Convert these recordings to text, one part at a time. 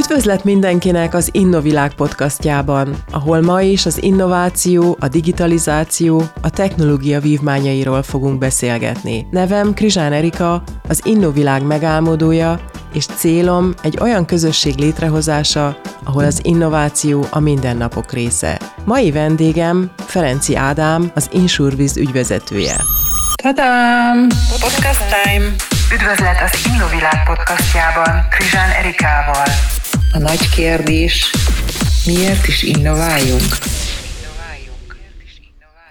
Üdvözlet mindenkinek az Innovilág podcastjában, ahol ma is az innováció, a digitalizáció, a technológia vívmányairól fogunk beszélgetni. Nevem Krizsán Erika, az Innovilág megálmodója, és célom egy olyan közösség létrehozása, ahol az innováció a mindennapok része. Mai vendégem Ferenci Ádám, az Insurviz ügyvezetője. Tadám! Podcast time! Üdvözlet az Innovilág podcastjában Krizsán Erikával. A nagy kérdés, miért is innováljunk?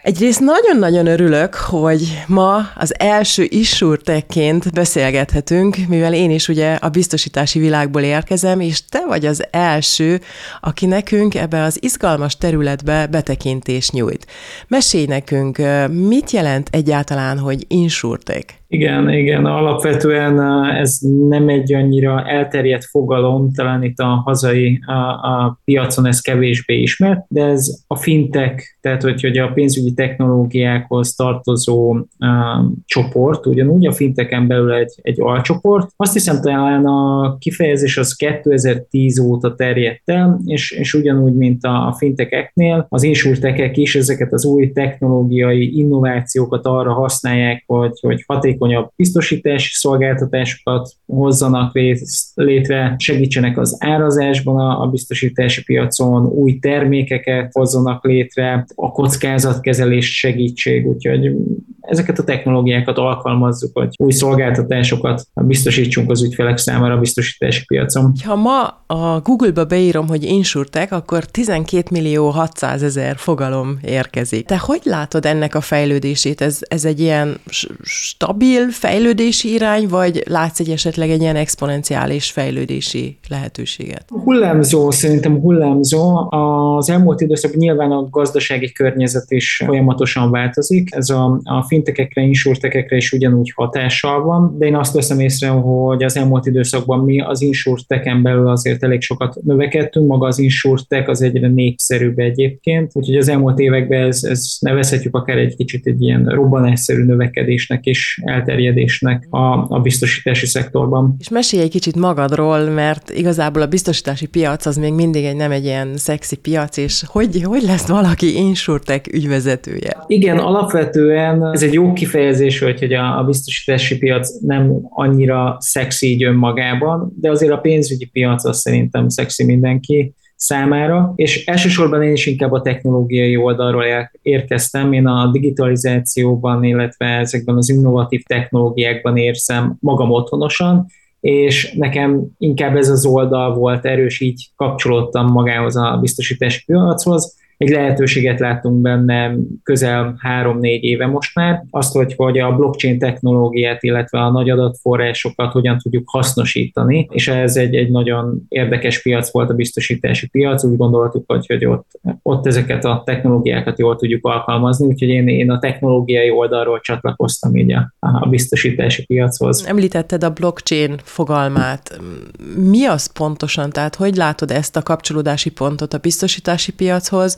Egyrészt nagyon-nagyon örülök, hogy ma az első isúrtekként beszélgethetünk, mivel én is ugye a biztosítási világból érkezem, és te vagy az első, aki nekünk ebbe az izgalmas területbe betekintést nyújt. Mesélj nekünk, mit jelent egyáltalán, hogy insurtek? Igen, igen, alapvetően ez nem egy annyira elterjedt fogalom, talán itt a hazai a, a piacon ez kevésbé ismert, de ez a fintech, tehát hogy, hogy a pénzügyi technológiákhoz tartozó a, csoport, ugyanúgy a finteken belül egy, egy alcsoport. Azt hiszem talán a kifejezés az 2010 óta terjedt el, és, és ugyanúgy, mint a, a fintekeknél, az insurtekek is ezeket az új technológiai innovációkat arra használják, hogy, hogy haték hatékonyabb biztosítási szolgáltatásokat hozzanak létre, segítsenek az árazásban a biztosítási piacon, új termékeket hozzanak létre, a kockázatkezelés segítség, úgyhogy ezeket a technológiákat alkalmazzuk, hogy új szolgáltatásokat biztosítsunk az ügyfelek számára a biztosítási piacon. Ha ma a Google-ba beírom, hogy insurtek, akkor 12 millió 600 ezer fogalom érkezik. Te hogy látod ennek a fejlődését? Ez, ez egy ilyen stabil fejlődési irány, vagy látsz egy esetleg egy ilyen exponenciális fejlődési lehetőséget? Hullámzó, szerintem hullámzó. Az elmúlt időszakban nyilván a gazdasági környezet is folyamatosan változik. Ez a, a fintekekre, insurtekekre is ugyanúgy hatással van, de én azt veszem észre, hogy az elmúlt időszakban mi az insurteken belül azért elég sokat növekedtünk, maga az insurtek az egyre népszerűbb egyébként, úgyhogy az elmúlt években ez, ez nevezhetjük akár egy kicsit egy ilyen robbanásszerű növekedésnek és elterjedésnek a, a biztosítási szektorban. És mesélj egy kicsit magadról, mert igazából a biztosítási piac az még mindig egy nem egy ilyen szexi piac, és hogy, hogy lesz valaki insurtek ügyvezetője? Igen, alapvetően ez egy jó kifejezés, hogy, hogy a, a biztosítási piac nem annyira szexi így önmagában, de azért a pénzügyi piac az szerintem szexi mindenki számára, és elsősorban én is inkább a technológiai oldalról érkeztem, én a digitalizációban, illetve ezekben az innovatív technológiákban érzem magam otthonosan, és nekem inkább ez az oldal volt erős, így kapcsolódtam magához a biztosítási piachoz, egy lehetőséget láttunk benne közel három-négy éve most már, azt, hogy, hogy a blockchain technológiát, illetve a nagy adatforrásokat hogyan tudjuk hasznosítani, és ez egy, egy nagyon érdekes piac volt a biztosítási piac, úgy gondoltuk, hogy, hogy ott, ott ezeket a technológiákat jól tudjuk alkalmazni, úgyhogy én, én a technológiai oldalról csatlakoztam így a, a biztosítási piachoz. Említetted a blockchain fogalmát. Mi az pontosan? Tehát hogy látod ezt a kapcsolódási pontot a biztosítási piachoz,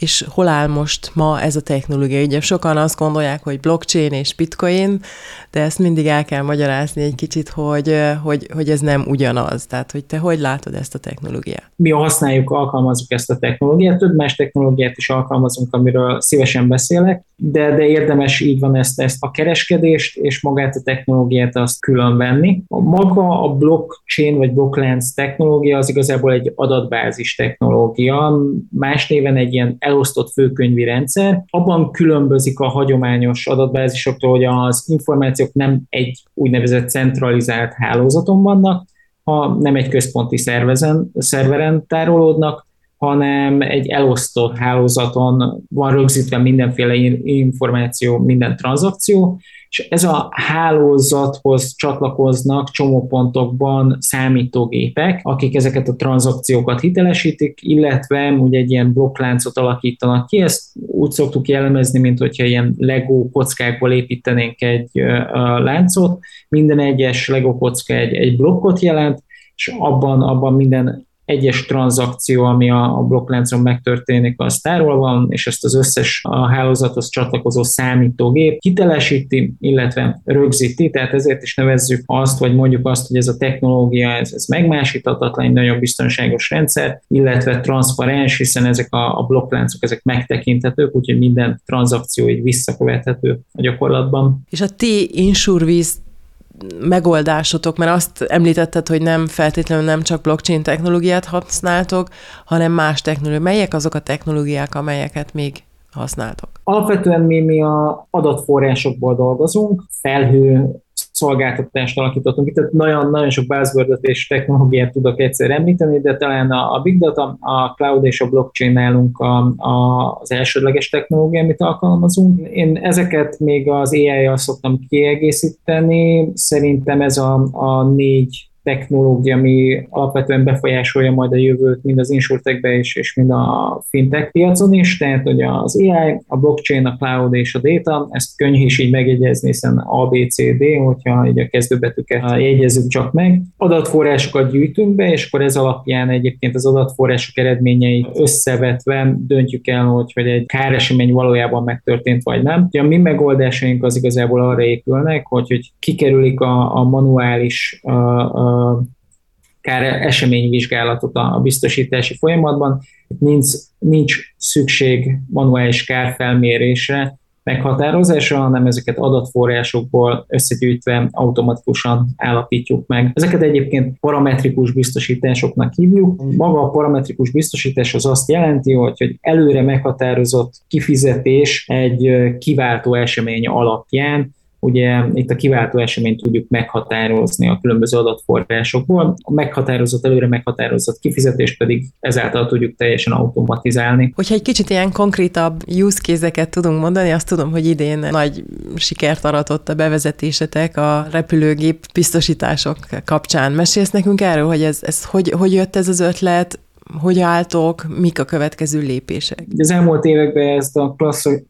és hol áll most ma ez a technológia? Ugye sokan azt gondolják, hogy blockchain és bitcoin, de ezt mindig el kell magyarázni egy kicsit, hogy, hogy, hogy ez nem ugyanaz. Tehát, hogy te hogy látod ezt a technológiát? Mi használjuk, alkalmazunk ezt a technológiát, több más technológiát is alkalmazunk, amiről szívesen beszélek, de, de érdemes így van ezt, ezt a kereskedést és magát a technológiát azt külön venni. A maga a blockchain vagy blokklánc technológia az igazából egy adatbázis technológia, más néven egy ilyen elosztott főkönyvi rendszer. Abban különbözik a hagyományos adatbázisoktól, hogy az információk nem egy úgynevezett centralizált hálózaton vannak, ha nem egy központi szervezen, szerveren tárolódnak, hanem egy elosztott hálózaton van rögzítve mindenféle információ, minden tranzakció, és ez a hálózathoz csatlakoznak csomópontokban számítógépek, akik ezeket a tranzakciókat hitelesítik, illetve ugye egy ilyen blokkláncot alakítanak ki, ezt úgy szoktuk jellemezni, mint hogyha ilyen Lego kockákból építenénk egy láncot, minden egyes Lego kocka egy, egy blokkot jelent, és abban, abban minden egyes tranzakció, ami a, a blokkláncon megtörténik, az tárol van, és ezt az összes a hálózathoz csatlakozó számítógép hitelesíti, illetve rögzíti, tehát ezért is nevezzük azt, vagy mondjuk azt, hogy ez a technológia, ez, ez megmásíthatatlan, egy nagyon biztonságos rendszer, illetve transzparens, hiszen ezek a, a blokkláncok, ezek megtekinthetők, úgyhogy minden tranzakció így visszakövethető a gyakorlatban. És a ti InsureWiz megoldásotok, mert azt említetted, hogy nem feltétlenül nem csak blockchain technológiát használtok, hanem más technológiák. Melyek azok a technológiák, amelyeket még használtok? Alapvetően mi, mi a adatforrásokból dolgozunk, felhő szolgáltatást alakítottunk tehát nagyon, nagyon sok buzzword és technológiát tudok egyszer említeni, de talán a, a Big Data, a Cloud és a blockchain nálunk a, a, az elsődleges technológia, amit alkalmazunk. Én ezeket még az AI-jal szoktam kiegészíteni, szerintem ez a, a négy technológia, ami alapvetően befolyásolja majd a jövőt mind az insurtechbe is, és mind a fintech piacon is, tehát hogy az AI, a blockchain, a cloud és a data, ezt könnyű is így megjegyezni, hiszen A, B, C, D, hogyha így a kezdőbetűket jegyezzük csak meg. Adatforrásokat gyűjtünk be, és akkor ez alapján egyébként az adatforrások eredményeit összevetve döntjük el, hogy, hogy egy káresemény valójában megtörtént vagy nem. Ugye a mi megoldásaink az igazából arra épülnek, hogy, hogy kikerülik a, a manuális a, a kár eseményvizsgálatot a biztosítási folyamatban. Nincs, nincs szükség manuális kárfelmérésre, meghatározásra, hanem ezeket adatforrásokból összegyűjtve automatikusan állapítjuk meg. Ezeket egyébként parametrikus biztosításoknak hívjuk. Maga a parametrikus biztosítás az azt jelenti, hogy, hogy előre meghatározott kifizetés egy kiváltó esemény alapján Ugye itt a kiváltó eseményt tudjuk meghatározni a különböző adatforrásokból, a meghatározott, előre meghatározott kifizetést pedig ezáltal tudjuk teljesen automatizálni. Hogyha egy kicsit ilyen konkrétabb use case tudunk mondani, azt tudom, hogy idén nagy sikert aratott a bevezetésetek a repülőgép biztosítások kapcsán. Mesélsz nekünk erről, hogy ez, ez hogy, hogy jött ez az ötlet, hogy álltok, mik a következő lépések? Az elmúlt években ezt a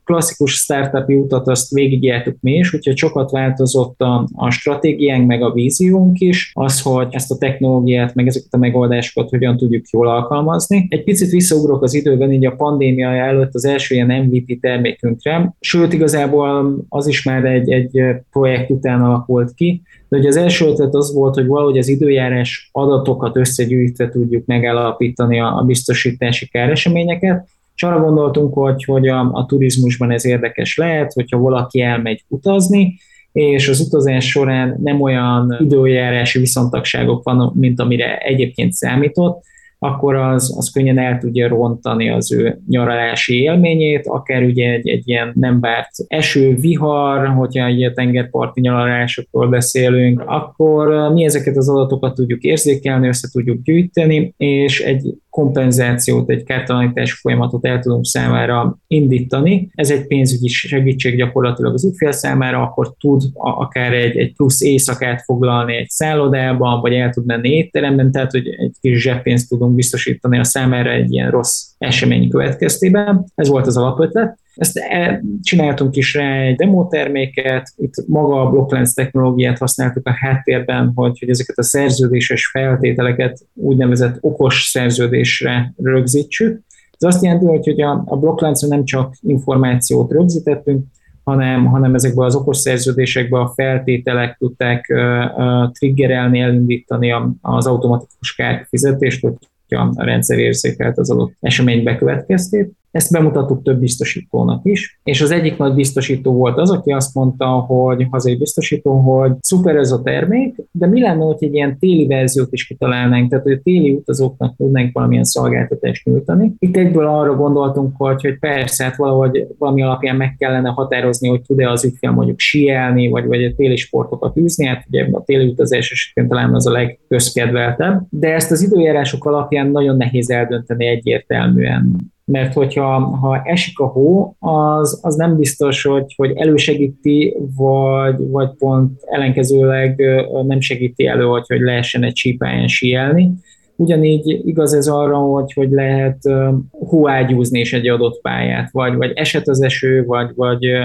klasszikus startup utat azt végigjártuk mi is, úgyhogy sokat változott a, a stratégiánk, meg a víziónk is, az, hogy ezt a technológiát, meg ezeket a megoldásokat hogyan tudjuk jól alkalmazni. Egy picit visszaugrok az időben, így a pandémia előtt az első ilyen MVP termékünkre, sőt igazából az is már egy, egy projekt után alakult ki, de ugye az első ötlet az volt, hogy valahogy az időjárás adatokat összegyűjtve tudjuk megállapítani a, a biztosítási káreseményeket, és arra gondoltunk, hogy, hogy a, a turizmusban ez érdekes lehet, hogyha valaki elmegy utazni, és az utazás során nem olyan időjárási viszontagságok van, mint amire egyébként számított, akkor az, az könnyen el tudja rontani az ő nyaralási élményét, akár ugye egy, egy ilyen nem várt eső, vihar, hogyha egy tengerparti nyaralásokról beszélünk, akkor mi ezeket az adatokat tudjuk érzékelni, össze tudjuk gyűjteni, és egy kompenzációt, egy kártalanítási folyamatot el tudunk számára indítani. Ez egy pénzügyi segítség gyakorlatilag az ügyfél számára, akkor tud akár egy, egy plusz éjszakát foglalni egy szállodában, vagy el tud menni étteremben, tehát hogy egy kis zseppénzt tudunk biztosítani a számára egy ilyen rossz esemény következtében. Ez volt az alapötlet. Ezt e, csináltunk is rá egy demo terméket, itt maga a blokklánc technológiát használtuk a háttérben, hogy, hogy ezeket a szerződéses feltételeket úgynevezett okos szerződésre rögzítsük. Ez azt jelenti, hogy, hogy a, a blokkláncon nem csak információt rögzítettünk, hanem, hanem ezekben az okos szerződésekben a feltételek tudták uh, triggerelni, elindítani az automatikus kárfizetést, hogy a rendszer érzékelt az adott esemény bekövetkeztét. Ezt bemutattuk több biztosítónak is, és az egyik nagy biztosító volt az, aki azt mondta, hogy hazai biztosító, hogy szuper ez a termék, de mi lenne, hogy egy ilyen téli verziót is kitalálnánk, tehát hogy a téli utazóknak tudnánk valamilyen szolgáltatást nyújtani. Itt egyből arra gondoltunk, hogy, hogy persze, hát valahogy valami alapján meg kellene határozni, hogy tud-e az ügyfél mondjuk síelni, vagy, vagy a téli sportokat űzni, hát ugye a téli utazás esetén talán az a legközkedveltebb, de ezt az időjárások alapján nagyon nehéz eldönteni egyértelműen mert hogyha ha esik a hó, az, az nem biztos, hogy, hogy elősegíti, vagy, vagy pont ellenkezőleg nem segíti elő, hogy, hogy lehessen egy sípáján síelni. Ugyanígy igaz ez arra, hogy, hogy lehet hóágyúzni is egy adott pályát, vagy, vagy eset az eső, vagy, vagy uh,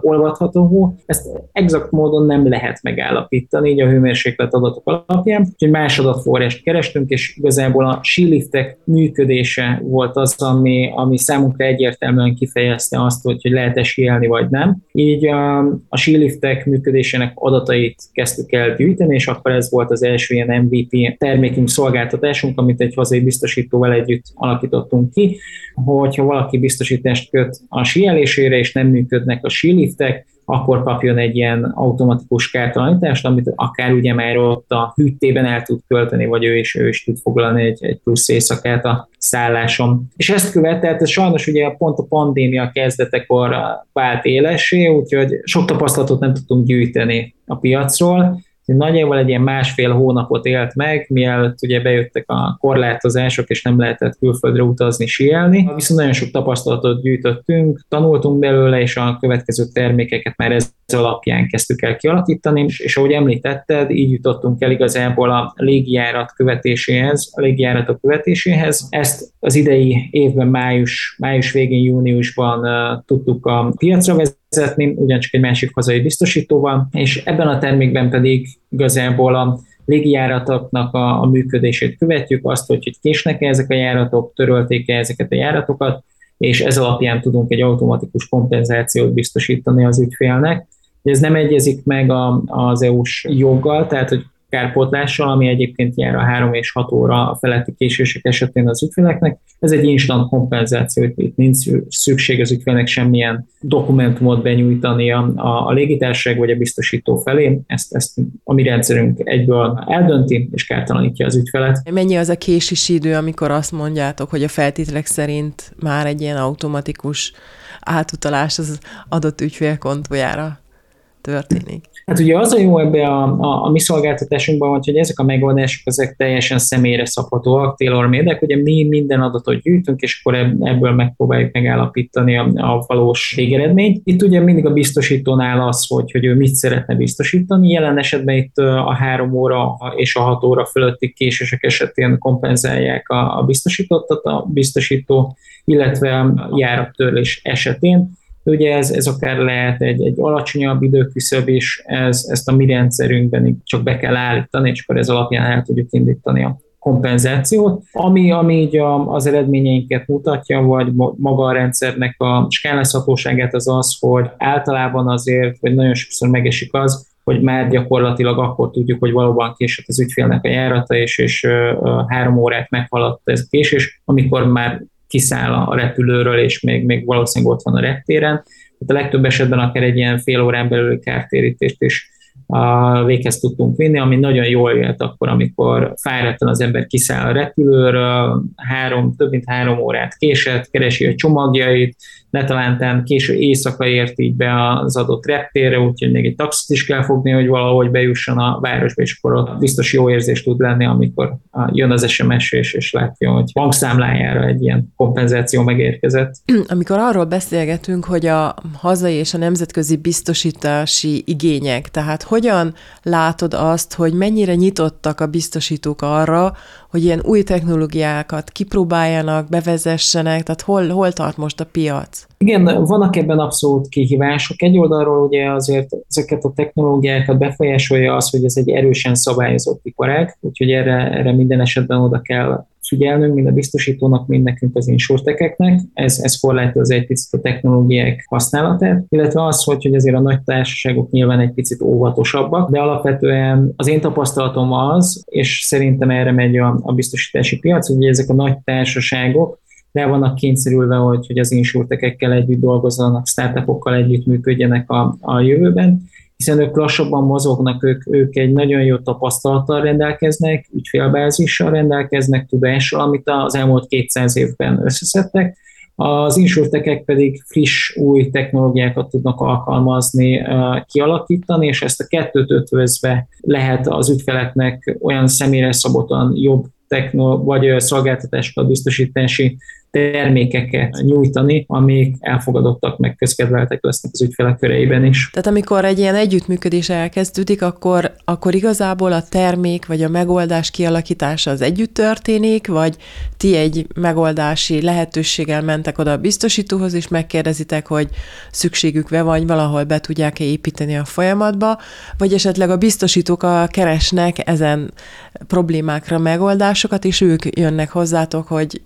olvadható hó. Ezt exakt módon nem lehet megállapítani, így a hőmérséklet adatok alapján. Úgyhogy más adatforrást kerestünk, és igazából a síliftek működése volt az, ami, ami számunkra egyértelműen kifejezte azt, hogy, hogy lehet-e síelni, vagy nem. Így a, a síliftek működésének adatait kezdtük el gyűjteni, és akkor ez volt az első ilyen MVP termékünk szolgáltatásunk, amit egy hazai biztosítóval együtt alakítottunk ki, hogyha valaki biztosítást köt a síelésére, és nem működnek a síliftek, akkor kapjon egy ilyen automatikus kártalanítást, amit akár ugye már ott a hűtében el tud költeni, vagy ő is, ő is tud foglalni egy, egy plusz éjszakát a szálláson. És ezt követett, ez sajnos ugye pont a pandémia kezdetekor vált élessé, úgyhogy sok tapasztalatot nem tudtunk gyűjteni a piacról, nagyjából egy ilyen másfél hónapot élt meg, mielőtt ugye bejöttek a korlátozások, és nem lehetett külföldre utazni, sielni. Viszont nagyon sok tapasztalatot gyűjtöttünk, tanultunk belőle, és a következő termékeket már ez alapján kezdtük el kialakítani, és ahogy említetted, így jutottunk el igazából a légijárat követéséhez, a légijáratok követéséhez. Ezt az idei évben május, május végén, júniusban uh, tudtuk a piacra vezetni, ugyancsak egy másik hazai biztosítóval, és ebben a termékben pedig igazából a légijáratoknak a, a működését követjük, azt, hogy, hogy késnek-e ezek a járatok, törölték-e ezeket a járatokat, és ez alapján tudunk egy automatikus kompenzációt biztosítani az ügyfélnek. Ez nem egyezik meg a, az EU-s joggal, tehát hogy kárpótlással, ami egyébként jár a 3 és 6 óra feletti késések esetén az ügyfeleknek. Ez egy instant kompenzáció, itt nincs szükség az ügyfélnek semmilyen dokumentumot benyújtani a, a, légitársaság vagy a biztosító felé. Ezt, ezt a mi rendszerünk egyből eldönti és kártalanítja az ügyfelet. Mennyi az a késési idő, amikor azt mondjátok, hogy a feltételek szerint már egy ilyen automatikus átutalás az adott ügyfél kontójára történik? Hát ugye az a jó ebbe a, a, a mi szolgáltatásunkban, hogy ezek a megoldások ezek teljesen személyre szabhatóak, tailor made ugye mi minden adatot gyűjtünk, és akkor ebből megpróbáljuk megállapítani a, a valós végeredményt. Itt ugye mindig a biztosítónál az, hogy, hogy ő mit szeretne biztosítani. Jelen esetben itt a három óra és a hat óra fölötti késések esetén kompenzálják a, a biztosítottat a biztosító, illetve járattörlés esetén Ugye ez, ez akár lehet egy, egy alacsonyabb időküszöb is, ez, ezt a mi rendszerünkben csak be kell állítani, és akkor ez alapján el tudjuk indítani a kompenzációt. Ami, ami így a, az eredményeinket mutatja, vagy maga a rendszernek a skálázhatóságát az az, hogy általában azért, vagy nagyon sokszor megesik az, hogy már gyakorlatilag akkor tudjuk, hogy valóban késett az ügyfélnek a járata, és, és három órát meghaladt ez a késés, amikor már kiszáll a repülőről, és még, még valószínűleg ott van a reptéren. Tehát a legtöbb esetben akár egy ilyen fél órán belül kártérítést is a véghez tudtunk vinni, ami nagyon jól jött akkor, amikor fáradtan az ember kiszáll a repülőről, három, több mint három órát késett, keresi a csomagjait, netalántán késő éjszaka ért így be az adott reptérre, úgyhogy még egy taxit is kell fogni, hogy valahogy bejusson a városba, és akkor ott biztos jó érzés tud lenni, amikor jön az SMS és, és látja, hogy bankszámlájára egy ilyen kompenzáció megérkezett. Amikor arról beszélgetünk, hogy a hazai és a nemzetközi biztosítási igények, tehát hogyan látod azt, hogy mennyire nyitottak a biztosítók arra, hogy ilyen új technológiákat kipróbáljanak, bevezessenek, tehát hol, hol tart most a piac? Igen, vannak ebben abszolút kihívások. Egy oldalról ugye azért ezeket a technológiákat befolyásolja az, hogy ez egy erősen szabályozott iparág, úgyhogy erre, erre minden esetben oda kell figyelnünk, mind a biztosítónak, mind nekünk az insurtekeknek. Ez, ez korlátozza egy picit a technológiák használatát, illetve az, hogy, hogy azért a nagy társaságok nyilván egy picit óvatosabbak, de alapvetően az én tapasztalatom az, és szerintem erre megy a, a biztosítási piac, hogy ezek a nagy társaságok le vannak kényszerülve, hogy, hogy az insurtekekkel együtt dolgozzanak, startupokkal együtt működjenek a, a jövőben, hiszen ők lassabban mozognak, ők, ők egy nagyon jó tapasztalattal rendelkeznek, ügyfélbázissal rendelkeznek, tudással, amit az elmúlt 200 évben összeszedtek, az insurtekek pedig friss, új technológiákat tudnak alkalmazni, kialakítani, és ezt a kettőt ötvözve lehet az ügyfeleknek olyan személyre szabottan jobb techno, vagy szolgáltatásokat biztosítási termékeket nyújtani, amik elfogadottak, meg közkedveltek lesznek az ügyfelek köreiben is. Tehát amikor egy ilyen együttműködés elkezdődik, akkor, akkor igazából a termék vagy a megoldás kialakítása az együtt történik, vagy ti egy megoldási lehetőséggel mentek oda a biztosítóhoz, és megkérdezitek, hogy szükségük ve vagy valahol be tudják-e építeni a folyamatba, vagy esetleg a biztosítók a keresnek ezen problémákra megoldásokat, és ők jönnek hozzátok, hogy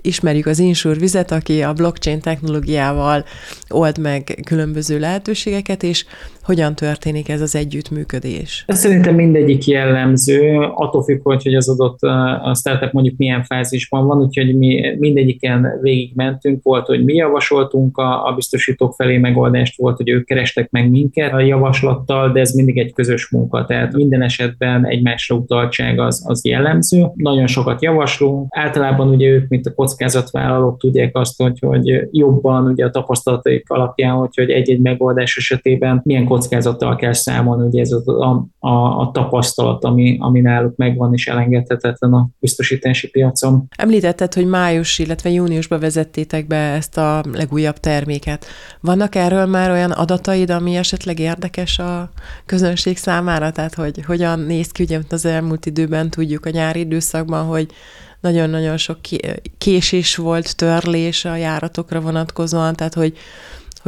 ismerjük az Insure vizet, aki a blockchain technológiával old meg különböző lehetőségeket, és hogyan történik ez az együttműködés? Szerintem mindegyik jellemző, attól függ, hogy az adott a startup mondjuk milyen fázisban van, úgyhogy mi mindegyiken végigmentünk, volt, hogy mi javasoltunk a, a biztosítók felé megoldást, volt, hogy ők kerestek meg minket a javaslattal, de ez mindig egy közös munka, tehát minden esetben egymásra utaltság az, az jellemző. Nagyon sokat javaslunk, általában ugye ők, mint a kockázatvállalók tudják azt, hogy, hogy jobban ugye a tapasztalataik alapján, hogy, hogy egy-egy megoldás esetében milyen kockázattal kell számolni, ugye ez a, a, a tapasztalat, ami, ami náluk megvan és elengedhetetlen a biztosítási piacon. Említetted, hogy május, illetve júniusban vezettétek be ezt a legújabb terméket. Vannak erről már olyan adataid, ami esetleg érdekes a közönség számára? Tehát, hogy hogyan néz ki, ugye az elmúlt időben tudjuk a nyári időszakban, hogy nagyon-nagyon sok késés volt, törlés a járatokra vonatkozóan, tehát hogy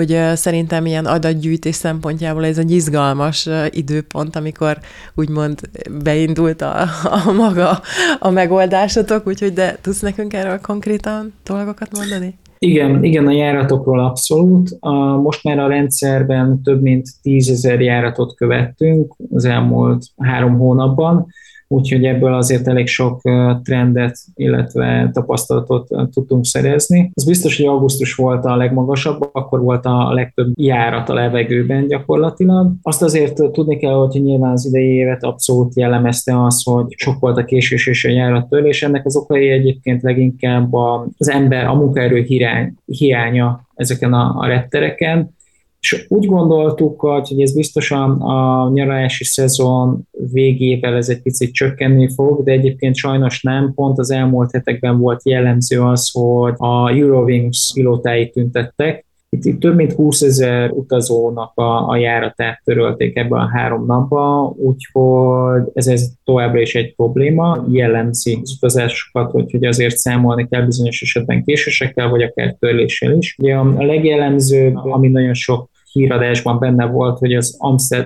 hogy szerintem ilyen adatgyűjtés szempontjából ez egy izgalmas időpont, amikor úgymond beindult a, a maga a megoldásotok, úgyhogy de tudsz nekünk erről konkrétan dolgokat mondani? Igen, igen, a járatokról abszolút. Most már a rendszerben több mint tízezer járatot követtünk az elmúlt három hónapban, úgyhogy ebből azért elég sok trendet, illetve tapasztalatot tudtunk szerezni. Az biztos, hogy augusztus volt a legmagasabb, akkor volt a legtöbb járat a levegőben gyakorlatilag. Azt azért tudni kell, hogy nyilván az idei évet abszolút jellemezte az, hogy sok volt a késés és a járattől, és ennek az okai egyébként leginkább az ember, a munkaerő hiánya ezeken a, a rettereken, és úgy gondoltuk, hogy ez biztosan a nyaralási szezon végével ez egy picit csökkenni fog, de egyébként sajnos nem. Pont az elmúlt hetekben volt jellemző az, hogy a Eurowings pilótái tüntettek, itt, itt több mint 20 ezer utazónak a, a járatát törölték ebben a három napban, úgyhogy ez, ez továbbra is egy probléma, jellemzi az utazásokat, hogy, azért számolni kell bizonyos esetben késésekkel, vagy akár törléssel is. Ugye a legjellemzőbb, ami nagyon sok híradásban benne volt, hogy az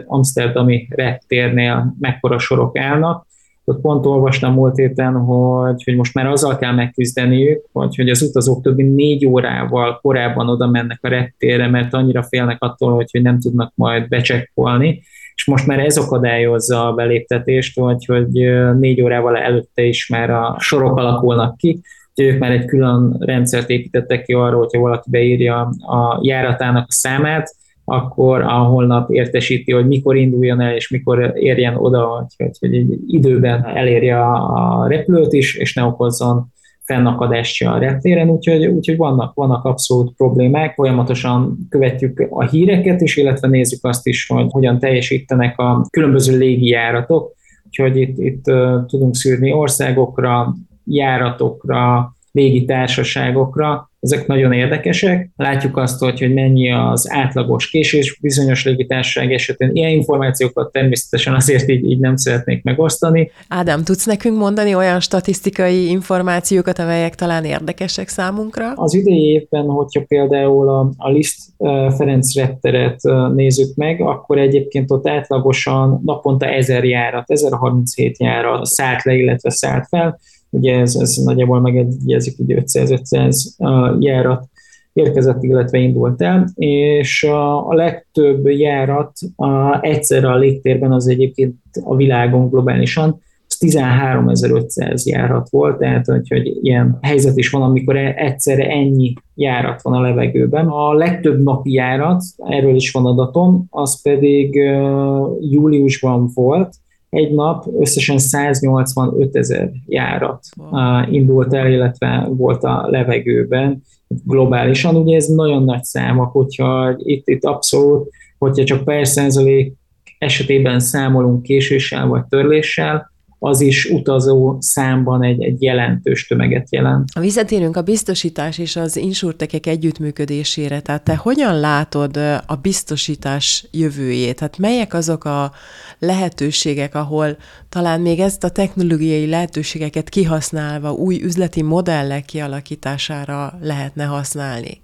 Amsterdami reptérnél mekkora sorok állnak. Ott pont olvastam múlt héten, hogy, hogy most már azzal kell megküzdeniük, hogy, hogy az utazók több mint négy órával korábban oda mennek a reptérre, mert annyira félnek attól, hogy, hogy nem tudnak majd becsekkolni, és most már ez akadályozza a beléptetést, hogy, hogy négy órával előtte is már a sorok alakulnak ki, hogy ők már egy külön rendszert építettek ki arról, hogyha valaki beírja a járatának a számát, akkor a holnap értesíti, hogy mikor induljon el, és mikor érjen oda, hogy, hogy időben elérje a repülőt is, és ne okozzon fennakadást a reptéren, úgyhogy, úgyhogy vannak, vannak abszolút problémák, folyamatosan követjük a híreket is, illetve nézzük azt is, hogy hogyan teljesítenek a különböző légijáratok, úgyhogy itt, itt tudunk szűrni országokra, járatokra, légitársaságokra, ezek nagyon érdekesek. Látjuk azt, hogy, hogy mennyi az átlagos késés bizonyos légitársaság esetén. Ilyen információkat természetesen azért így, így nem szeretnék megosztani. Ádám, tudsz nekünk mondani olyan statisztikai információkat, amelyek talán érdekesek számunkra? Az idei évben, hogyha például a, a Liszt Ferenc repteret nézzük meg, akkor egyébként ott átlagosan naponta 1000 járat, 1037 járat szállt le, illetve szállt fel ugye ez, ez nagyjából megegyezik, hogy 500-500 járat érkezett, illetve indult el, és a, legtöbb járat a, egyszerre a légtérben az egyébként a világon globálisan, az 13.500 járat volt, tehát hogy, hogy ilyen helyzet is van, amikor e, egyszerre ennyi járat van a levegőben. A legtöbb napi járat, erről is van adatom, az pedig júliusban volt, egy nap összesen 185 ezer járat wow. indult el, illetve volt a levegőben globálisan. Ugye ez nagyon nagy számok, hogyha itt, itt abszolút, hogyha csak per százalék esetében számolunk késéssel vagy törléssel, az is utazó számban egy, egy jelentős tömeget jelent. A visszatérünk a biztosítás és az insurtekek együttműködésére, tehát te hogyan látod a biztosítás jövőjét? Hát melyek azok a lehetőségek, ahol talán még ezt a technológiai lehetőségeket kihasználva új üzleti modellek kialakítására lehetne használni?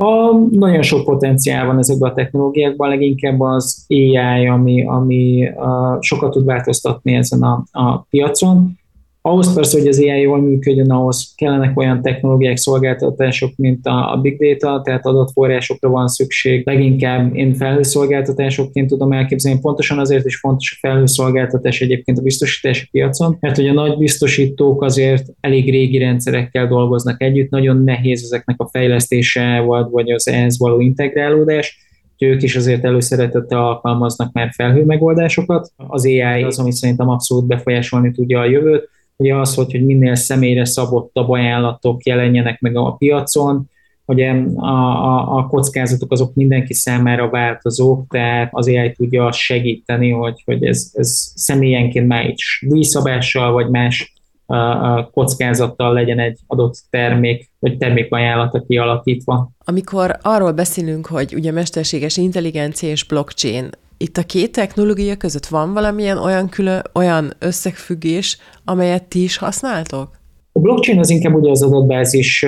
A, nagyon sok potenciál van ezekben a technológiákban, leginkább az AI, ami, ami a, sokat tud változtatni ezen a, a piacon. Ahhoz persze, hogy az AI jól működjön, ahhoz kellenek olyan technológiák, szolgáltatások, mint a, big data, tehát adatforrásokra van szükség. Leginkább én felhőszolgáltatásokként tudom elképzelni, pontosan azért is fontos a felhőszolgáltatás egyébként a biztosítási piacon, mert hogy a nagy biztosítók azért elég régi rendszerekkel dolgoznak együtt, nagyon nehéz ezeknek a fejlesztése, vagy az ehhez való integrálódás ők is azért előszeretettel alkalmaznak már felhő megoldásokat. Az AI az, ami szerintem abszolút befolyásolni tudja a jövőt ugye az, hogy, hogy minél személyre szabottabb ajánlatok jelenjenek meg a piacon, Ugye a, a, a kockázatok azok mindenki számára változók, tehát az AI tudja segíteni, hogy, hogy ez, ez személyenként már is díjszabással vagy más a kockázattal legyen egy adott termék, vagy termékajánlata kialakítva. Amikor arról beszélünk, hogy ugye mesterséges intelligencia és blockchain, itt a két technológia között van valamilyen olyan külön, olyan összefüggés, amelyet ti is használtok? A blockchain az inkább ugye az adatbázis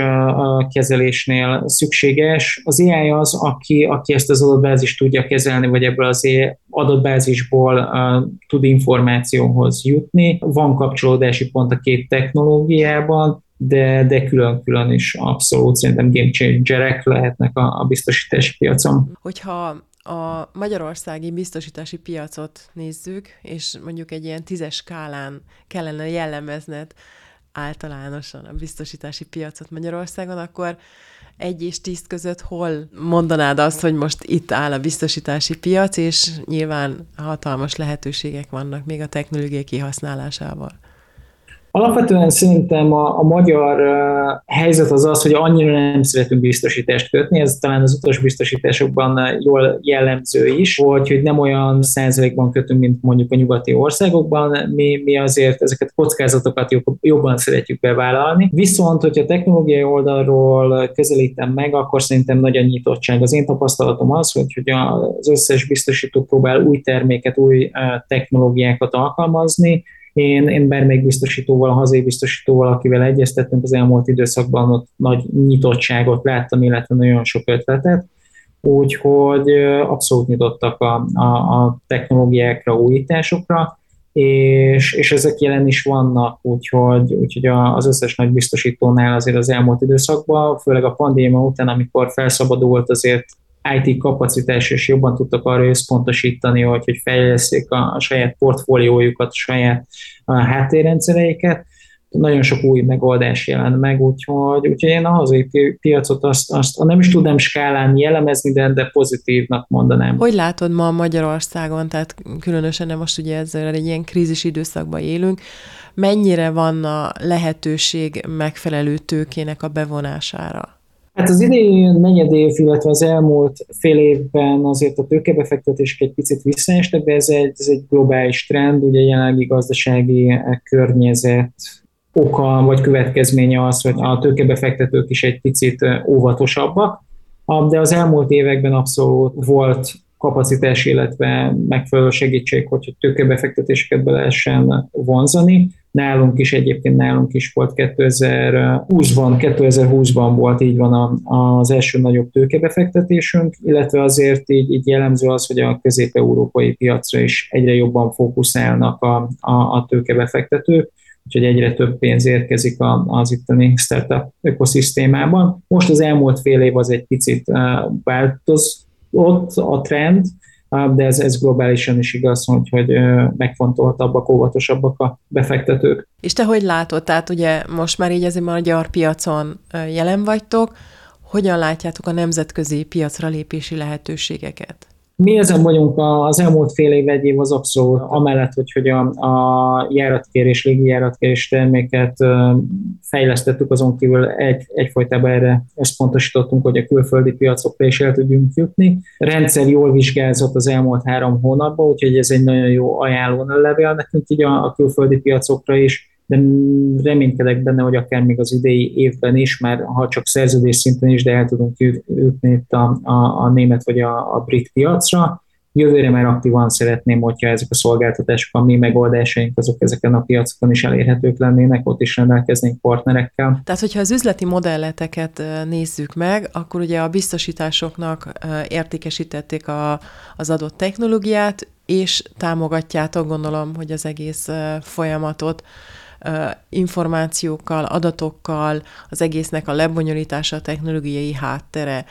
kezelésnél szükséges. Az AI az, aki, aki ezt az adatbázist tudja kezelni, vagy ebből az adatbázisból tud információhoz jutni. Van kapcsolódási pont a két technológiában, de, de külön-külön is abszolút szerintem game changerek lehetnek a, a biztosítási piacon. Hogyha a magyarországi biztosítási piacot nézzük, és mondjuk egy ilyen tízes skálán kellene jellemezned általánosan a biztosítási piacot Magyarországon, akkor egy és tíz között hol mondanád azt, hogy most itt áll a biztosítási piac, és nyilván hatalmas lehetőségek vannak még a technológiai kihasználásával? Alapvetően szerintem a, a magyar uh, helyzet az az, hogy annyira nem szeretünk biztosítást kötni, ez talán az utas biztosításokban jól jellemző is, hogy, hogy nem olyan százalékban kötünk, mint mondjuk a nyugati országokban, mi, mi azért ezeket kockázatokat jobb, jobban szeretjük bevállalni. Viszont, hogyha technológiai oldalról közelítem meg, akkor szerintem nagy a nyitottság. Az én tapasztalatom az, hogy, hogy az összes biztosító próbál új terméket, új technológiákat alkalmazni, én, én bármelyik biztosítóval, a hazai biztosítóval, akivel egyeztettünk az elmúlt időszakban, ott nagy nyitottságot láttam, illetve nagyon sok ötletet, úgyhogy abszolút nyitottak a, a, a technológiákra, újításokra, és, és ezek jelen is vannak, úgyhogy, úgyhogy az összes nagy biztosítónál azért az elmúlt időszakban, főleg a pandémia után, amikor felszabadult azért IT kapacitás, és jobban tudtak arra összpontosítani, hogy, hogy fejleszték a, a saját portfóliójukat, a saját a háttérrendszereiket. Nagyon sok új megoldás jelent meg, úgyhogy, úgyhogy én a hazai piacot azt, azt nem is tudnám skálán jellemezni, de, de pozitívnak mondanám. Hogy látod ma Magyarországon, tehát különösen nem most ugye ezzel egy ilyen krízis időszakban élünk, mennyire van a lehetőség megfelelő tőkének a bevonására? Hát az idei negyed év, illetve az elmúlt fél évben azért a tőkebefektetések egy picit visszaestek, de ez egy, ez egy globális trend, ugye jelenlegi gazdasági környezet oka vagy következménye az, hogy a tőkebefektetők is egy picit óvatosabbak, de az elmúlt években abszolút volt kapacitás, illetve megfelelő segítség, hogy tőkebefektetéseket be lehessen vonzani. Nálunk is egyébként nálunk is volt 2020-ban, 2020-ban volt, így van az első nagyobb tőkebefektetésünk, illetve azért így, így jellemző az, hogy a közép-európai piacra is egyre jobban fókuszálnak a, a, a tőkebefektetők, úgyhogy egyre több pénz érkezik az itteni startup ökoszisztémában. Most az elmúlt fél év az egy picit változott a trend, de ez, ez globálisan is igaz, hogy, hogy megfontoltabbak, óvatosabbak a befektetők. És te hogy látod? Tehát ugye most már így azért magyar piacon jelen vagytok, hogyan látjátok a nemzetközi piacra lépési lehetőségeket? Mi ezen vagyunk az elmúlt fél év, egy év az abszolút, amellett, hogy, hogy a, a járatkérés, légi járatkérés terméket fejlesztettük, azon kívül egy, egyfolytában erre összpontosítottunk, hogy a külföldi piacokra is el tudjunk jutni. Rendszer jól vizsgázott az elmúlt három hónapban, úgyhogy ez egy nagyon jó ajánló levél nekünk így a, a külföldi piacokra is de reménykedek benne, hogy akár még az idei évben is, már ha csak szerződés szinten is, de el tudunk jutni itt a, a, a német vagy a, a brit piacra. Jövőre már aktívan szeretném, hogyha ezek a szolgáltatások, a mi megoldásaink, azok ezeken a piacokon is elérhetők lennének, ott is rendelkeznénk partnerekkel. Tehát, hogyha az üzleti modelleteket nézzük meg, akkor ugye a biztosításoknak értékesítették a, az adott technológiát, és támogatjátok, gondolom, hogy az egész folyamatot információkkal, adatokkal, az egésznek a lebonyolítása, a technológiai háttere.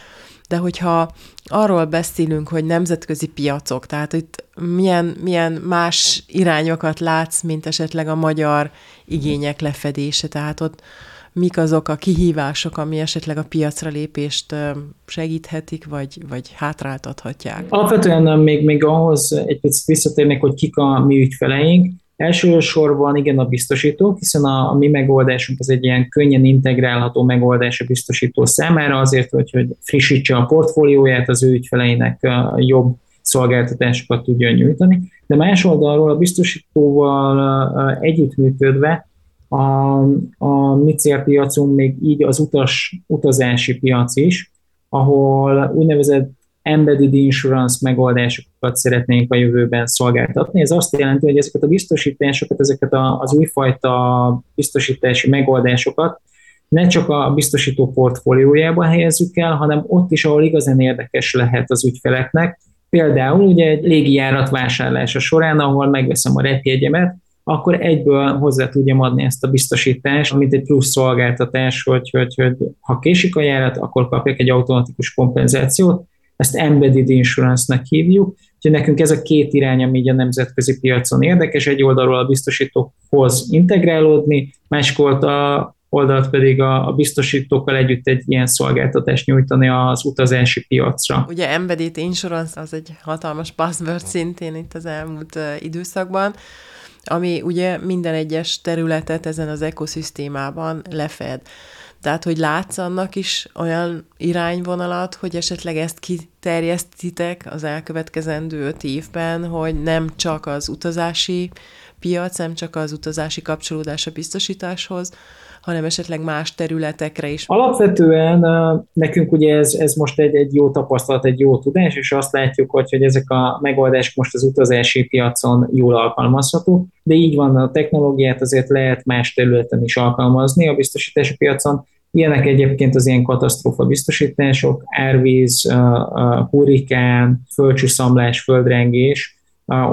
De hogyha arról beszélünk, hogy nemzetközi piacok, tehát itt milyen, milyen más irányokat látsz, mint esetleg a magyar igények lefedése, tehát ott mik azok a kihívások, ami esetleg a piacra lépést segíthetik, vagy, vagy hátráltathatják? Alapvetően még, még ahhoz egy picit visszatérnék, hogy kik a mi ügyfeleink. Elsősorban igen a biztosítók, hiszen a, a mi megoldásunk az egy ilyen könnyen integrálható megoldás a biztosító számára, azért, hogy, hogy frissítse a portfólióját, az ő ügyfeleinek jobb szolgáltatásokat tudjon nyújtani. De más oldalról a biztosítóval együttműködve a, a mi célpiacunk még így az utas, utazási piac is, ahol úgynevezett embedded insurance megoldásokat szeretnénk a jövőben szolgáltatni. Ez azt jelenti, hogy ezeket a biztosításokat, ezeket az újfajta biztosítási megoldásokat ne csak a biztosító portfóliójába helyezzük el, hanem ott is, ahol igazán érdekes lehet az ügyfeleknek. Például ugye egy légijárat vásárlása során, ahol megveszem a repjegyemet, akkor egyből hozzá tudjam adni ezt a biztosítást, mint egy plusz szolgáltatás, hogy, hogy, hogy ha késik a járat, akkor kapjak egy automatikus kompenzációt, ezt embedded insurance-nek hívjuk, úgyhogy nekünk ez a két irány, ami így a nemzetközi piacon érdekes, egy oldalról a biztosítókhoz integrálódni, másik a oldalt pedig a, a biztosítókkal együtt egy ilyen szolgáltatást nyújtani az utazási piacra. Ugye embedded insurance az egy hatalmas buzzword szintén itt az elmúlt időszakban, ami ugye minden egyes területet ezen az ekoszisztémában lefed. Tehát, hogy látsz annak is olyan irányvonalat, hogy esetleg ezt kiterjesztitek az elkövetkezendő öt évben, hogy nem csak az utazási piac, nem csak az utazási kapcsolódás a biztosításhoz, hanem esetleg más területekre is. Alapvetően nekünk ugye ez, ez most egy, egy jó tapasztalat, egy jó tudás, és azt látjuk, hogy, hogy ezek a megoldások most az utazási piacon jól alkalmazható, de így van, a technológiát azért lehet más területen is alkalmazni a biztosítási piacon, Ilyenek egyébként az ilyen katasztrófa biztosítások, árvíz, hurrikán, földcsúszamlás, földrengés,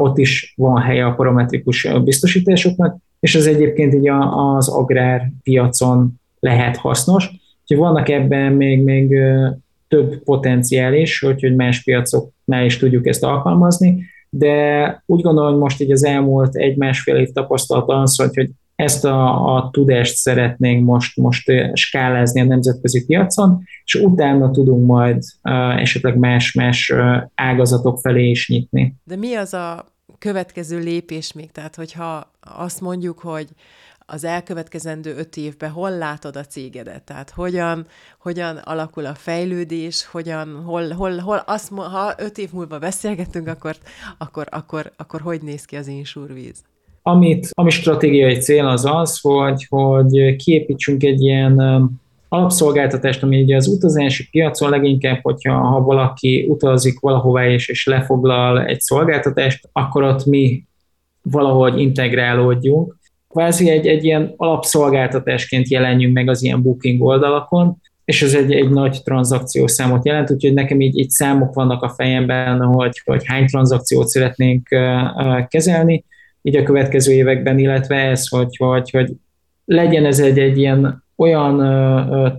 ott is van helye a parametrikus biztosításoknak, és ez egyébként így az agrárpiacon lehet hasznos. Úgyhogy vannak ebben még, még több potenciál is, hogy, hogy más piacoknál is tudjuk ezt alkalmazni, de úgy gondolom, hogy most így az elmúlt egy-másfél év tapasztalata az, hogy, hogy ezt a, a tudást szeretnénk most, most skálázni a nemzetközi piacon, és utána tudunk majd uh, esetleg más-más uh, ágazatok felé is nyitni. De mi az a következő lépés még? Tehát, hogyha azt mondjuk, hogy az elkövetkezendő öt évben hol látod a cégedet? Tehát hogyan, hogyan alakul a fejlődés, hogyan, hol, hol, hol azt, ha öt év múlva beszélgetünk, akkor, akkor, akkor, akkor hogy néz ki az insurvíz? Amit, ami stratégiai cél az az, hogy, hogy kiépítsünk egy ilyen alapszolgáltatást, ami ugye az utazási piacon leginkább, hogyha ha valaki utazik valahová és, és lefoglal egy szolgáltatást, akkor ott mi valahogy integrálódjunk. Kvázi egy, egy ilyen alapszolgáltatásként jelenjünk meg az ilyen booking oldalakon, és ez egy, egy nagy tranzakciószámot jelent, úgyhogy nekem így, így számok vannak a fejemben, hogy, hogy hány tranzakciót szeretnénk kezelni, így a következő években, illetve ez, hogy, hogy, hogy legyen ez egy, egy ilyen olyan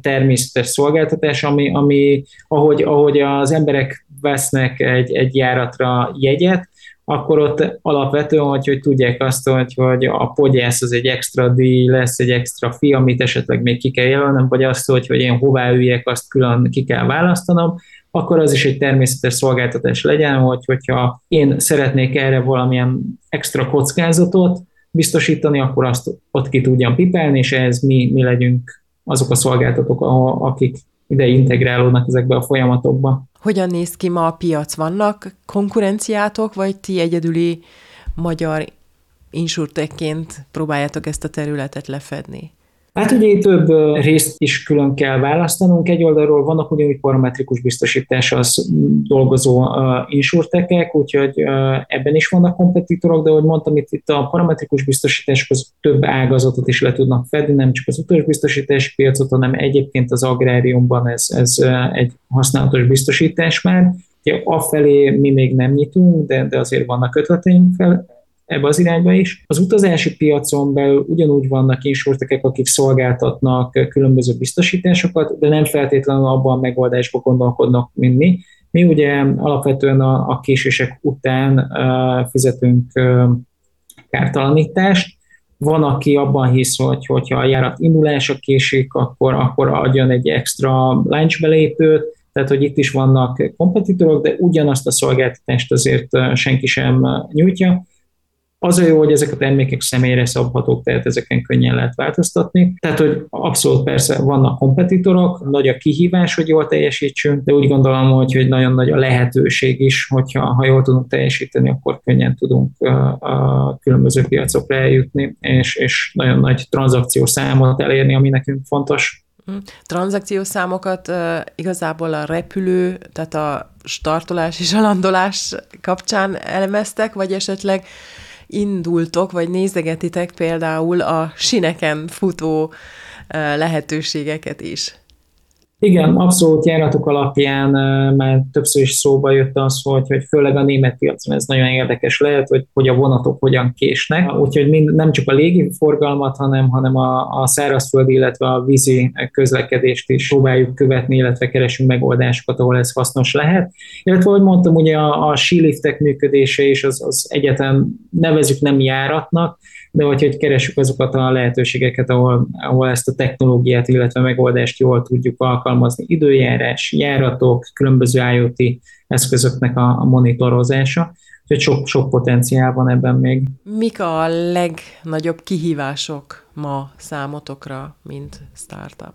természetes szolgáltatás, ami, ami ahogy, ahogy az emberek vesznek egy, egy járatra jegyet, akkor ott alapvetően, hogy, hogy tudják azt, hogy, hogy a podgyász az egy extra díj, lesz egy extra fi, amit esetleg még ki kell jelölnem, vagy azt, hogy, hogy én hová üljek, azt külön ki kell választanom, akkor az is egy természetes szolgáltatás legyen, hogy hogyha én szeretnék erre valamilyen extra kockázatot biztosítani, akkor azt ott ki tudjam pipelni, és ehhez mi, mi legyünk azok a szolgáltatók, akik ide integrálódnak ezekbe a folyamatokba. Hogyan néz ki ma a piac? Vannak konkurenciátok, vagy ti egyedüli magyar insurtekként próbáljátok ezt a területet lefedni? Hát ugye több részt is külön kell választanunk. Egy oldalról vannak ugyanúgy parametrikus az dolgozó insurtekek, úgyhogy ebben is vannak kompetitorok, de ahogy mondtam, itt, itt a parametrikus biztosítások az több ágazatot is le tudnak fedni, nem csak az utasbiztosítási piacot, hanem egyébként az agráriumban ez, ez egy használatos biztosítás már. Afelé mi még nem nyitunk, de, de azért vannak ötleteink fel, ebbe az irányba is. Az utazási piacon belül ugyanúgy vannak insurtekek, akik szolgáltatnak különböző biztosításokat, de nem feltétlenül abban a megoldásban gondolkodnak, mint mi. Mi ugye alapvetően a, a késések után uh, fizetünk uh, kártalanítást, van, aki abban hisz, hogy hogyha a járat indulása késik, akkor, akkor adjon egy extra belépőt, tehát hogy itt is vannak kompetitorok, de ugyanazt a szolgáltatást azért senki sem nyújtja. Az a jó, hogy ezek a termékek személyre szabhatók, tehát ezeken könnyen lehet változtatni. Tehát, hogy abszolút persze vannak kompetitorok, nagy a kihívás, hogy jól teljesítsünk, de úgy gondolom, hogy, hogy nagyon nagy a lehetőség is, hogyha ha jól tudunk teljesíteni, akkor könnyen tudunk a különböző piacokra eljutni, és, és nagyon nagy tranzakciós számot elérni, ami nekünk fontos. Hm. Tranzakciós számokat igazából a repülő, tehát a startolás és a landolás kapcsán elemeztek, vagy esetleg indultok, vagy nézegetitek például a sineken futó lehetőségeket is? Igen, abszolút járatok alapján már többször is szóba jött az, hogy, hogy főleg a német piacon ez nagyon érdekes lehet, hogy, hogy a vonatok hogyan késnek, úgyhogy mind, nem csak a légi forgalmat, hanem, hanem a, a szárazföldi, illetve a vízi közlekedést is próbáljuk követni, illetve keresünk megoldásokat, ahol ez hasznos lehet. Illetve, ahogy mondtam, ugye a, a síliftek működése is az, az egyetem nevezük nem járatnak, de hogy, hogy keresünk azokat a lehetőségeket, ahol, ahol ezt a technológiát, illetve megoldást jól tudjuk alkalmazni. Időjárás, járatok, különböző IoT eszközöknek a, a monitorozása. Úgyhogy sok, sok potenciál van ebben még. Mik a legnagyobb kihívások ma számotokra, mint startup?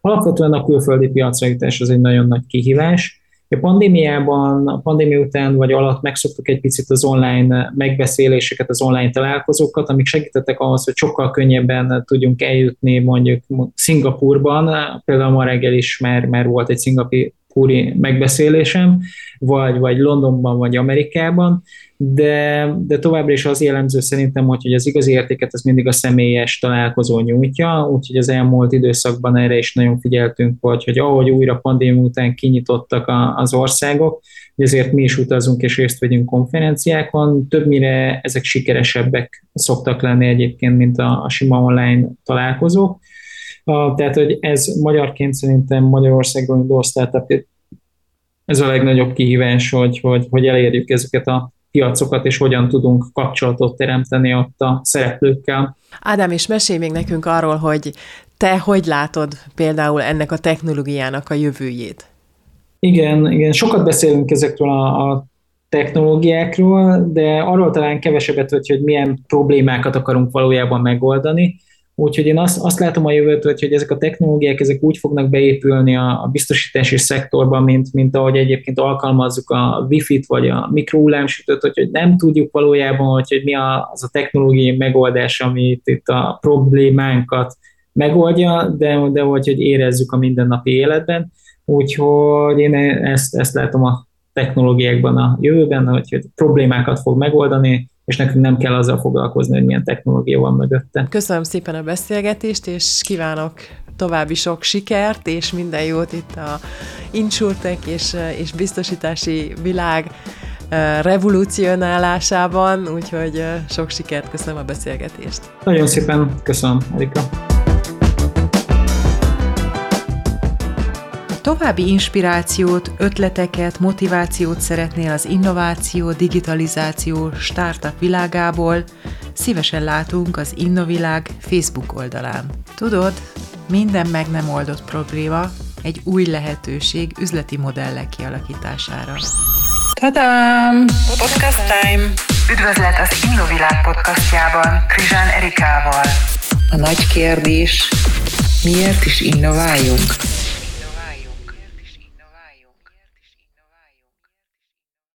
Alapvetően a külföldi piacra jutás az egy nagyon nagy kihívás. A pandémiában, a pandémia után vagy alatt megszoktuk egy picit az online megbeszéléseket, az online találkozókat, amik segítettek ahhoz, hogy sokkal könnyebben tudjunk eljutni mondjuk Szingapurban, például ma reggel is már, már volt egy szingapúri megbeszélésem, vagy, vagy Londonban, vagy Amerikában, de, de továbbra is az jellemző szerintem, hogy, hogy az igazi értéket az mindig a személyes találkozó nyújtja, úgyhogy az elmúlt időszakban erre is nagyon figyeltünk, hogy, hogy ahogy újra pandémia után kinyitottak a, az országok, ezért mi is utazunk és részt vegyünk konferenciákon, többnyire ezek sikeresebbek szoktak lenni egyébként, mint a, a sima online találkozók. Tehát, hogy ez magyarként szerintem Magyarországon induló startup ez a legnagyobb kihívás, hogy, hogy, hogy elérjük ezeket a piacokat, és hogyan tudunk kapcsolatot teremteni ott a szereplőkkel. Ádám, és mesélj még nekünk arról, hogy te hogy látod például ennek a technológiának a jövőjét? Igen, igen, sokat beszélünk ezekről a, a technológiákról, de arról talán kevesebbet, hogy, hogy milyen problémákat akarunk valójában megoldani. Úgyhogy én azt, azt látom a jövőt, hogy, ezek a technológiák ezek úgy fognak beépülni a, a biztosítási szektorban, mint, mint ahogy egyébként alkalmazzuk a Wi-Fi-t vagy a mikrohullámsütőt, hogy, nem tudjuk valójában, hogy, hogy mi az a technológiai megoldás, ami itt a problémánkat megoldja, de, de hogy, hogy érezzük a mindennapi életben. Úgyhogy én ezt, ezt látom a technológiákban a jövőben, hogy, hogy problémákat fog megoldani, és nekünk nem kell azzal foglalkozni, hogy milyen technológia van mögötte. Köszönöm szépen a beszélgetést, és kívánok további sok sikert, és minden jót itt a insurtek és, és biztosítási világ revolucionálásában, úgyhogy sok sikert, köszönöm a beszélgetést. Nagyon szépen köszönöm, Erika. további inspirációt, ötleteket, motivációt szeretnél az innováció, digitalizáció, startup világából, szívesen látunk az Innovilág Facebook oldalán. Tudod, minden meg nem oldott probléma egy új lehetőség üzleti modellek kialakítására. Tadám! Podcast time! Üdvözlet az Innovilág podcastjában Krizsán Erikával. A nagy kérdés, miért is innováljunk?